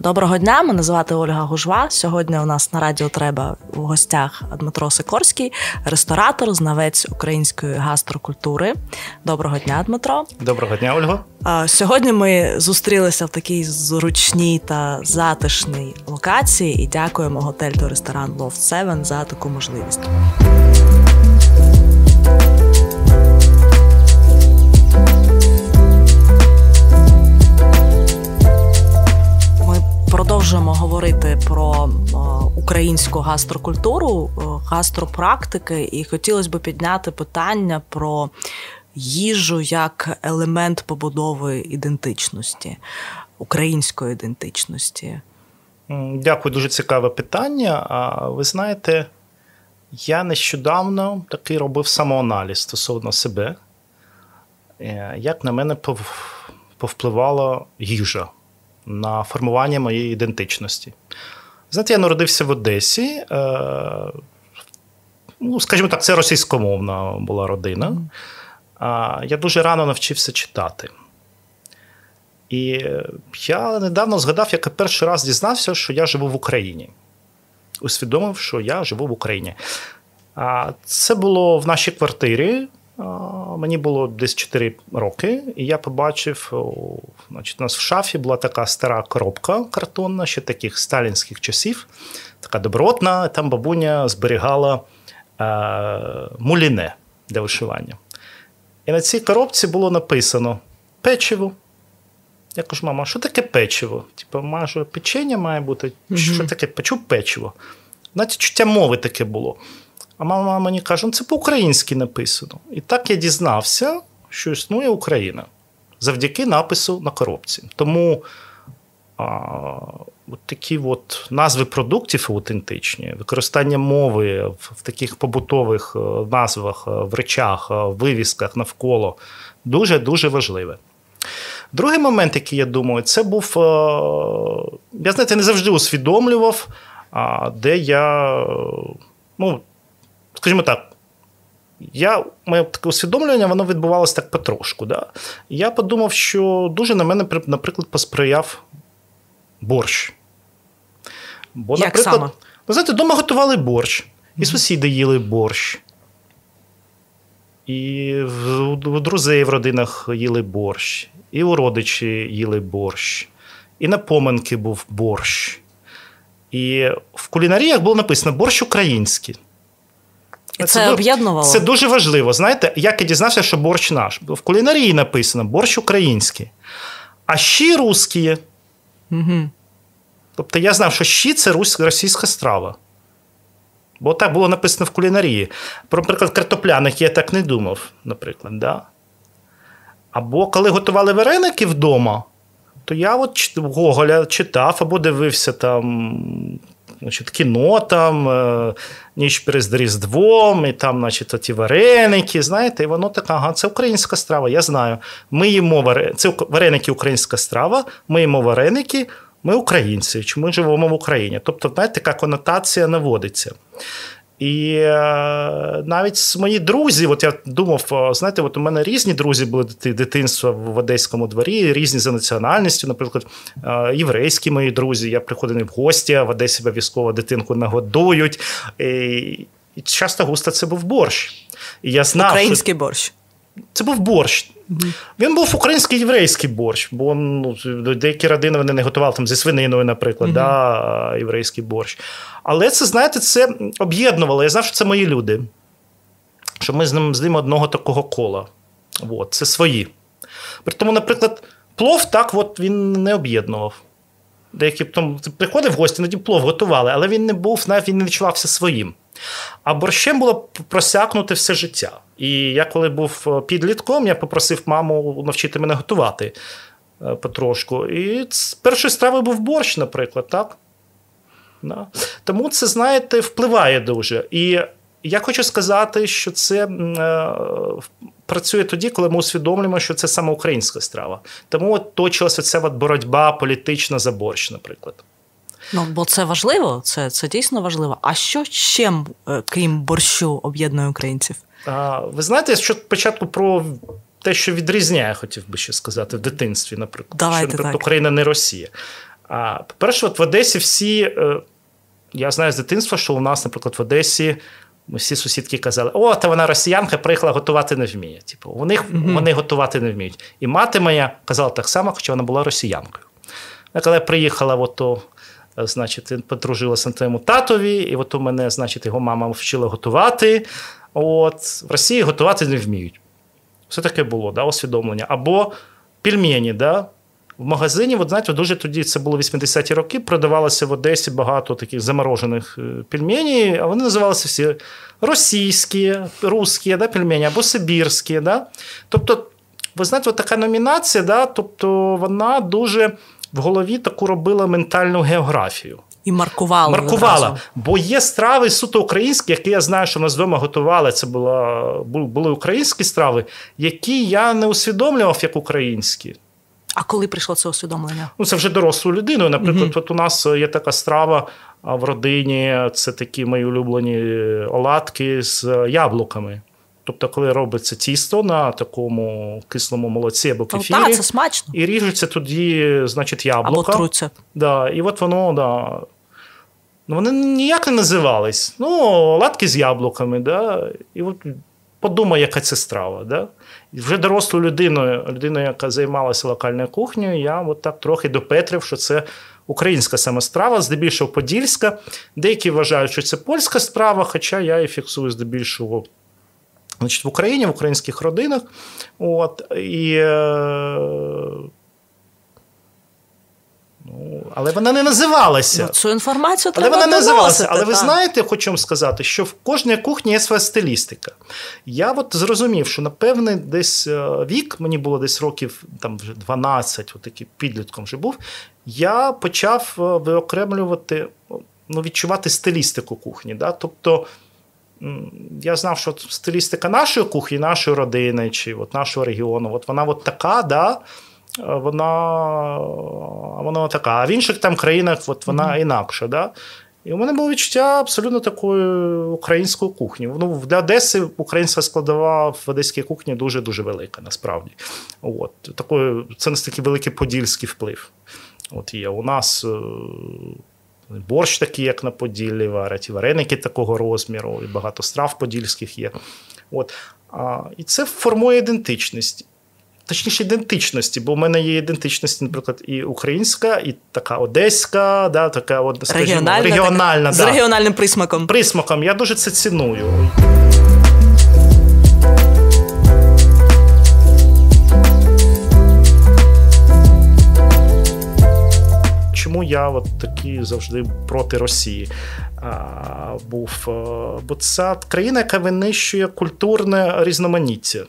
Доброго дня, мене звати Ольга Гужва. Сьогодні у нас на радіо треба у гостях Дмитро Сикорський, ресторатор, знавець української гастрокультури. Доброго дня, Дмитро. Доброго дня, Ольга. Сьогодні ми зустрілися в такій зручній та затишній локації і дякуємо готель та ресторан Loft 7 за таку можливість. Продовжуємо говорити про е, українську гастрокультуру, е, гастропрактики, і хотілося б підняти питання про їжу як елемент побудови ідентичності, української ідентичності. Дякую, дуже цікаве питання. А ви знаєте, я нещодавно такий робив самоаналіз стосовно себе, е, як на мене повпливала їжа на формування моєї ідентичності. Знаєте, я народився в Одесі. Е, ну, Скажімо так, це російськомовна була родина. Я дуже рано навчився читати. І я недавно згадав, як я перший раз дізнався, що я живу в Україні. Усвідомив, що я живу в Україні. Це було в нашій квартирі Мені було десь 4 роки, і я побачив, значить, у нас в шафі була така стара коробка картонна, ще таких сталінських часів, така добротна. Там бабуня зберігала е, муліне для вишивання. І на цій коробці було написано печиво. Я кажу, мама, що таке печиво? Типу, може, печення має бути? Що таке печу печиво? Навіть чуття мови таке було. А мама мені каже, ну це по-українськи написано. І так я дізнався, що існує Україна завдяки напису на коробці. Тому а, от такі от назви продуктів аутентичні, використання мови в, в таких побутових е, назвах, е, в речах, е, в вивісках навколо дуже-дуже важливе. Другий момент, який я думаю, це був. Я знаєте, не завжди усвідомлював, де я. ну, скажімо так, я, моє таке усвідомлення, воно відбувалося так потрошку. Да? Я подумав, що дуже на мене, наприклад, посприяв борщ. Бо, Як наприклад, саме? ви знаєте, вдома готували борщ, і сусіди їли борщ. І у друзей в родинах їли борщ, і у родичі їли борщ, і на поминки був борщ. І в кулінаріях було написано борщ український. Це, це об'єднувало? Це дуже важливо. Знаєте, як я дізнався, що борщ наш. В кулінарії написано борщ український, а щі русські. Угу. Тобто я знав, що щі це російська страва. Бо так було написано в кулінарії. Про, наприклад, картопляних я так не думав, наприклад. Да? Або коли готували вареники вдома, то я от Гоголя читав або дивився там значить, кіно там, е, ніч перед Різдвом, і там, значить, ті вареники. Знаєте, і воно така, ага, це українська страва, я знаю. Ми їмо вареники, це вареники українська страва, ми їмо вареники, ми українці, чи ми живемо в Україні. Тобто, знаєте, така конотація наводиться. І е, навіть мої друзі, от я думав, знаєте, от у мене різні друзі були дитинства в одеському дворі, різні за національністю, наприклад, е, єврейські мої друзі. Я приходив в гості, в Одесі обов'язково дитинку нагодують. І часто густо це був борщ. І я знав, Український борщ. Це був борщ. Він був український єврейський борщ, бо ну, деякі родини вони не готували там зі свининою, наприклад, mm-hmm. да, єврейський борщ. Але це, знаєте, це об'єднувало. Я знав, що це мої люди. Що ми з ним з ним одного такого кола. От, Це свої. При тому, наприклад, плов так от він не об'єднував. Деякі там приходив в гості, тоді плов готували, але він не був, навіть він не відчувався своїм. А борщем було просякнути все життя. І я, коли був е, підлітком, я попросив маму навчити мене готувати е, потрошку. І першою стравою був борщ, наприклад, так? Да. Тому це, знаєте, впливає дуже. І я хочу сказати, що це е, працює тоді, коли ми усвідомлюємо, що це саме українська страва. Тому от точилася ця от боротьба політична за борщ, наприклад. Ну, бо це важливо, це це дійсно важливо. А що ще, е, крім борщу, об'єднує українців? А, Ви знаєте, що спочатку про те, що відрізняє, хотів би ще сказати, в дитинстві, наприклад, Давайте що наприклад, так. Україна не Росія. А, По-перше, от в Одесі всі. Е, я знаю з дитинства, що у нас, наприклад, в Одесі Ми всі сусідки казали: О, та вона росіянка приїхала готувати не вміє. Типу, у них mm-hmm. вони готувати не вміють. І мати моя казала так само, хоча вона була росіянкою. Коли я приїхала, ото, значить, подружилася на твоєму татові, і от у мене, значить, його мама вчила готувати. От, В Росії готувати не вміють. Все таке було, да, усвідомлення. Або пельмені, да, в магазині, от знаєте, дуже тоді це було 80-ті роки, продавалося в Одесі багато таких заморожених е, пельменей, а вони називалися всі російські, русські да, пельмені або сибірські. Да? Тобто, ви знаєте, от така номінація, да, тобто вона дуже в голові таку робила ментальну географію. І маркувала. Маркувала. Одразу. Бо є страви суто українські, які я знаю, що нас вдома готували. Це була, були українські страви, які я не усвідомлював як українські. А коли прийшло це усвідомлення? Ну, це вже дорослою людиною. Наприклад, mm от у нас є така страва в родині, це такі мої улюблені оладки з яблуками. Тобто, коли робиться тісто на такому кислому молоці або кефірі, так, це смачно. і ріжуться тоді, значить, яблука. Або труться. Да, І от воно, да. Ну, вони ніяк не називались. Ну, оладки з яблуками, да. І от подумай, яка це страва. Да? вже дорослою людиною, людиною, яка займалася локальною кухнею, я от так трохи допетрив, що це українська саме страва, здебільшого подільська. Деякі вважають, що це польська справа, хоча я і фіксую здебільшого. Значить, В Україні, в українських родинах. От, І е, Ну, Але вона не називалася. Ну, Цю інформацію треба Але вона не називалася. Але ви знаєте, хочу вам сказати, що в кожній кухні є своя стилістика. Я от зрозумів, що напевне десь е, вік, мені було десь років там вже 12, отакий підлітком вже був. Я почав е, виокремлювати, ну, відчувати стилістику кухні. Да? Тобто. Я знав, що стилістика нашої кухні, нашої родини чи от нашого регіону, от вона от така, да, вона вона така. А в інших там країнах от вона mm-hmm. інакша. Да? І у мене було відчуття абсолютно такої української кухні. Ну, Для Одеси українська складова в одеській кухні дуже-дуже велика, насправді. От. Такої, Це настільки великий подільський вплив. От є. У нас е, борщ такий, як на Поділлі, варять, і вареники такого розміру, і багато страв подільських є. От. А, І це формує ідентичність точніше ідентичності, бо в мене є ідентичність, наприклад, і українська, і така одеська, да, така от, скажімо, регіональна, регіональна так, да. з регіональним присмаком. Присмаком. Я дуже це ціную. Я от такий завжди проти Росії а, був? Бо це країна, яка винищує культурне різноманіття.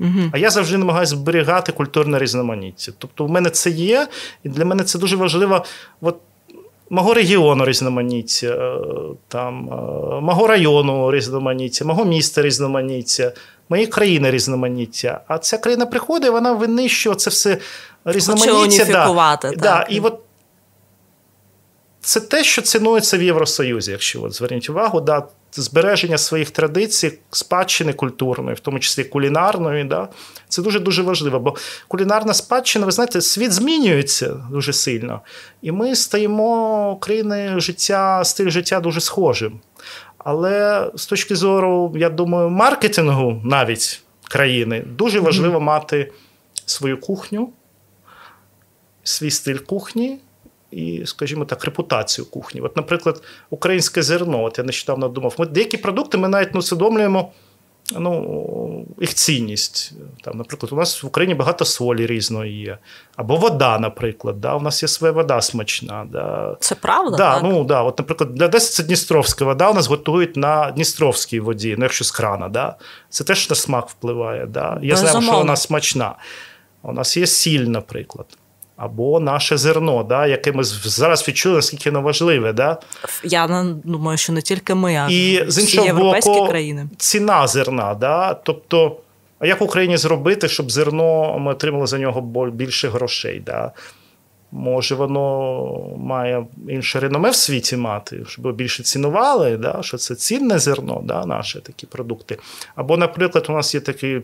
Угу. А я завжди намагаюся зберігати культурне різноманіття. Тобто, в мене це є, і для мене це дуже важливо. От, Мого регіону різноманіття, е, там, е, мого району різноманіття, мого міста різноманіття, моєї країни різноманіття. А ця країна приходить, вона винищує це все різноманіття. Да, так. Да, і от це те, що цінується в Євросоюзі, якщо от зверніть увагу, да, збереження своїх традицій, спадщини культурної, в тому числі кулінарної. Да? Це дуже-дуже важливо. Бо кулінарна спадщина, ви знаєте, світ змінюється дуже сильно. І ми стаємо країни життя, стиль життя дуже схожим. Але з точки зору, я думаю, маркетингу навіть країни дуже важливо mm-hmm. мати свою кухню, свій стиль кухні і, скажімо так, репутацію кухні. От, наприклад, українське зерно. От я нещодавно думав, ми деякі продукти ми навіть не усвідомлюємо ну, їх цінність. Там, Наприклад, у нас в Україні багато солі різної є. Або вода, наприклад. Да? У нас є своя вода смачна. Да? Це правда? Да, так? Ну, да. От, Наприклад, для Одеси це Дністровська вода, у нас готують на Дністровській воді, ну, якщо з крана. Да? Це теж на смак впливає. Да? Я знаю, що вона смачна. У нас є сіль, наприклад або наше зерно, да, яке ми зараз відчули, наскільки воно важливе. Да? Я думаю, що не тільки ми, а і з іншого європейські боку, країни. Ціна зерна. Да? Тобто, а як в Україні зробити, щоб зерно ми отримали за нього більше грошей? Да? Може, воно має інше реноме в світі мати, щоб більше цінували, да? що це цінне зерно, да? наші такі продукти. Або, наприклад, у нас є такий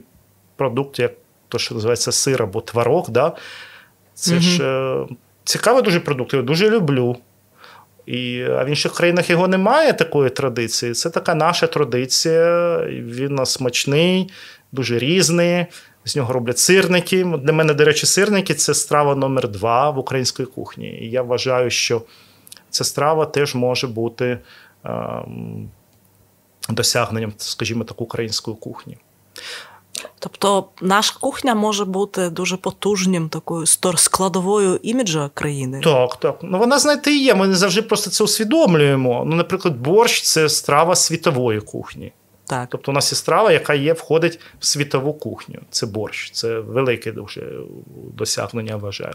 продукт, як то, що називається сир або творог. Да? Це угу. ж цікавий дуже продукт, його дуже люблю. І, А в інших країнах його немає такої традиції. Це така наша традиція. Він нас смачний, дуже різний. З нього роблять сирники. Для мене, до речі, сирники це страва номер два в українській кухні. І я вважаю, що ця страва теж може бути ем, досягненням, скажімо так, української кухні. Тобто наша кухня може бути дуже потужнім такою складовою іміджа країни. Так, так. Ну вона, знаєте, і є. Ми не завжди просто це усвідомлюємо. Ну, наприклад, борщ це страва світової кухні. Так. Тобто у нас є страва, яка є, входить в світову кухню. Це борщ, це велике дуже досягнення, вважаю.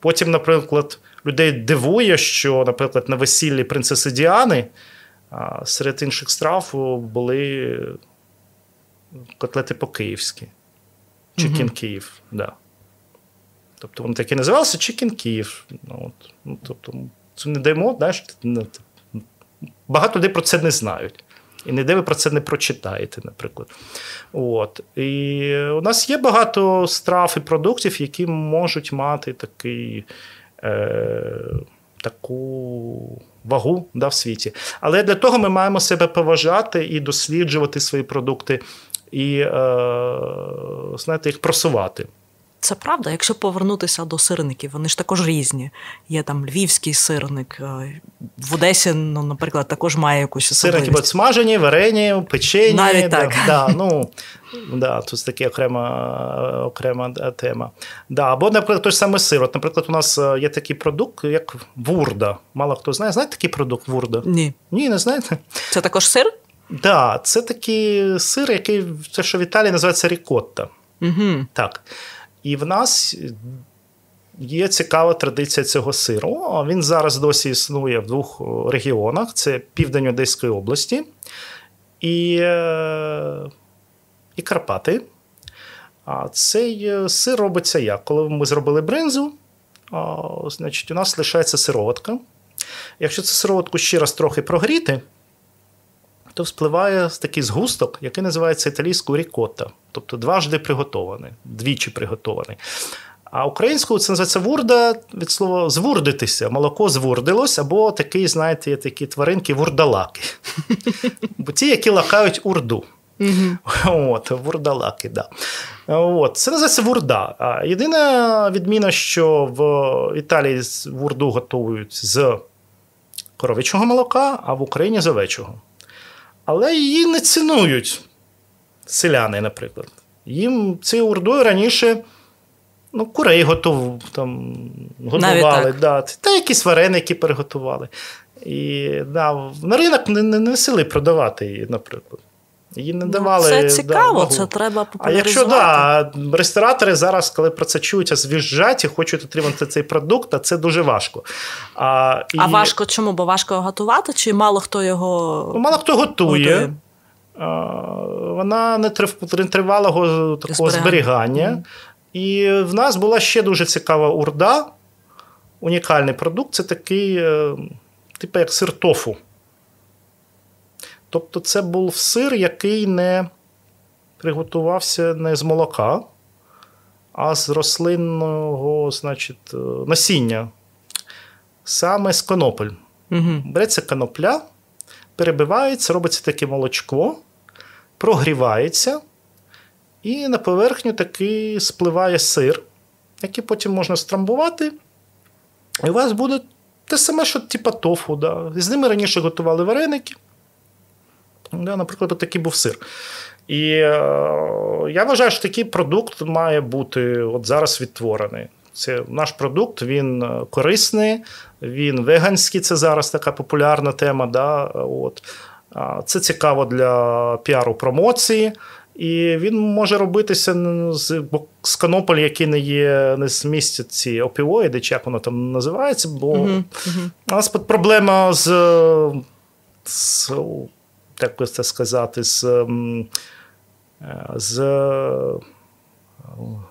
Потім, наприклад, людей дивує, що, наприклад, на весіллі принцеси Діани серед інших страв були котлети по-київськи. Чикін Київ, да. Тобто вони такі називалися Чикін Київ. Ну, от, ну, тобто, це не даємо, знаєш, багато людей про це не знають. І ніде ви про це не прочитаєте, наприклад. От. І у нас є багато страв і продуктів, які можуть мати такий, е, таку вагу да, в світі. Але для того ми маємо себе поважати і досліджувати свої продукти і е, знаєте, їх просувати. Це правда, якщо повернутися до сирників, вони ж також різні. Є там львівський сирник, е, в Одесі, ну, наприклад, також має якусь особливість. Сирники смажені, варені, печені. Навіть да, так. Да, ну, да, Тут така окрема окрема тема. Да, Або, наприклад, той самий сир. От, Наприклад, у нас е, є такий продукт, як вурда. Мало хто знає. Знаєте такий продукт вурда? Ні. Ні, не знаєте? Це також сир? Да, це такий сир, який це, що в Італії називається рікотта. Угу. Так. І в нас є цікава традиція цього сиру. Він зараз досі існує в двох регіонах: це південь Одеської області і е, і Карпати. А цей е, сир робиться як? Коли ми зробили бринзу, значить, у нас лишається сироватка. Якщо цю сироватку ще раз трохи прогріти, то вспливає такий згусток, який називається італійською рікотта, тобто дважди приготований, двічі приготований. А українською це називається вурда від слова звурдитися. Молоко звурдилось, або такий, знаєте, є такі тваринки вурдалаки. Бо ті, які лакають урду. От, Вурдалаки, да. От, Це називається вурда. А Єдина відміна, що в Італії вурду готують з коров'ячого молока, а в Україні з овечого але її не цінують селяни, наприклад. Їм цією урдою раніше ну, курей готов, там, готували, да, та якісь вареники переготували. І да, на ринок не, не, не сили продавати її, наприклад. Її не ну, давали. Це цікаво, да, це треба популяризувати. А якщо да, ресторатори зараз, коли про це чують, а звіжджать і хочуть отримати цей продукт, а це дуже важко. А і... а важко чому? Бо важко його готувати, чи мало хто його ну, мало хто готує. готує. Вона не тривалого такого зберігання. зберігання. І в нас була ще дуже цікава урда, унікальний продукт це такий, е, типу як сир тофу. Тобто, це був сир, який не приготувався не з молока, а з рослинного значить, е, насіння, саме з конопель. Угу. Береться конопля, перебивається, робиться таке молочко, прогрівається, і на поверхню таки спливає сир, який потім можна страмбувати. І у вас буде те саме, що типа тофу. Да. З ними раніше готували вареники. Да, Наприклад, такий був сир. І е, я вважаю, що такий продукт має бути от зараз відтворений. Це наш продукт, він е, корисний, він веганський. Це зараз така популярна тема. Да? От. Це цікаво для піару промоції. І він може робитися з з конополь, які не є, не змістять ці опіоїди, чи як воно там називається, бо uh-huh, uh-huh. у нас проблема з, з як би це сказати, з ем, е, з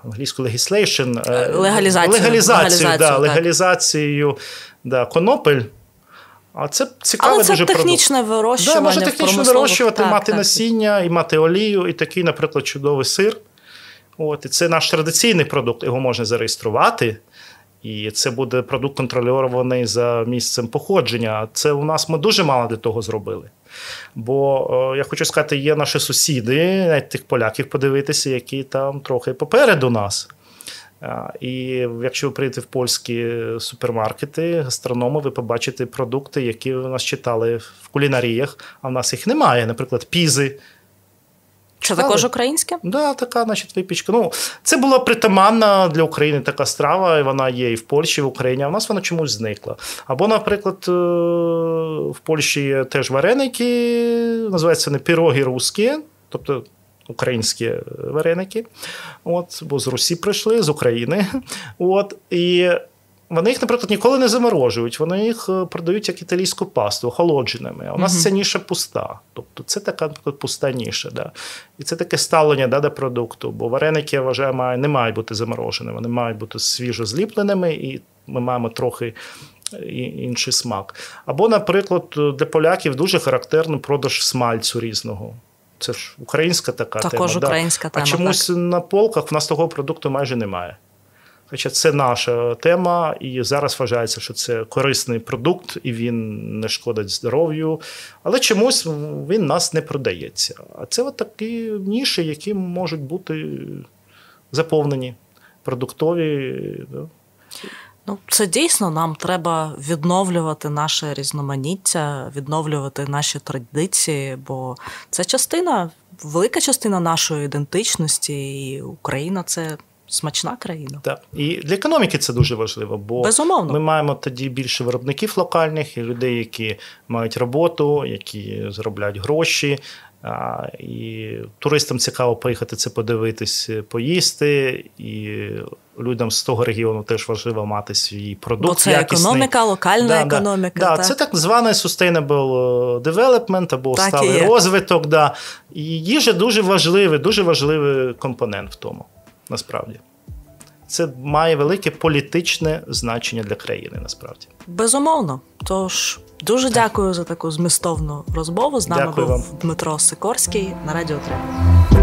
англійською legislation, легалізацію, легалізацію, да, легалізацією да, конопель. А це цікаве Але це дуже технічне продукт. вирощування. Да, Можна технічно вирощувати, так, мати так. насіння і мати олію, і такий, наприклад, чудовий сир. От, І це наш традиційний продукт, його можна зареєструвати. І це буде продукт контрольований за місцем походження. Це у нас ми дуже мало для того зробили. Бо я хочу сказати, є наші сусіди, навіть тих поляків подивитися, які там трохи попереду нас. І якщо ви прийдете в польські супермаркети, гастрономи, ви побачите продукти, які у нас читали в кулінаріях, а в нас їх немає. Наприклад, пізи. Це також українське? Да, така, значить, випічка. Ну, Це була притаманна для України така страва, і вона є і в Польщі, і в Україні, а в нас вона чомусь зникла. Або, наприклад, е, в Польщі є теж вареники, називаються вони піроги русські, тобто українські вареники. От, Бо з Русі прийшли, з України. От, І вони їх, наприклад, ніколи не заморожують, вони їх е, продають як італійську пасту, охолодженими. А у нас mm-hmm. ця ніша пуста. Тобто це така наприклад, пуста ніша. Да. І це таке ставлення да, до продукту. Бо вареники, я вважаю, має, не мають бути замороженими, вони мають бути свіжо зліпленими, і ми маємо трохи. Інший смак. Або, наприклад, для поляків дуже характерний продаж смальцю різного. Це ж українська така Також тема. українська да. тема. А чомусь так. на полках в нас того продукту майже немає. Хоча це наша тема, і зараз вважається, що це корисний продукт, і він не шкодить здоров'ю. Але чомусь він нас не продається. А це от такі ніші, які можуть бути заповнені, продуктові. Ну, це дійсно нам треба відновлювати наше різноманіття, відновлювати наші традиції, бо це частина, велика частина нашої ідентичності, і Україна це смачна країна. Так. І для економіки це дуже важливо, бо Безумовно. ми маємо тоді більше виробників локальних і людей, які мають роботу, які заробляють гроші. А, І туристам цікаво поїхати це подивитись, поїсти, і людям з того регіону теж важливо мати свій продукт. Бо це якісний. економіка, локальна да, економіка. Да, так. Це так званий sustainable development або так сталий розвиток. Да. І їжа дуже важливий, дуже важливий компонент в тому, насправді. Це має велике політичне значення для країни, насправді. Безумовно. Тож дуже так. дякую за таку змістовну розмову. З нами дякую був вам. Дмитро Сикорський на Радіо 3.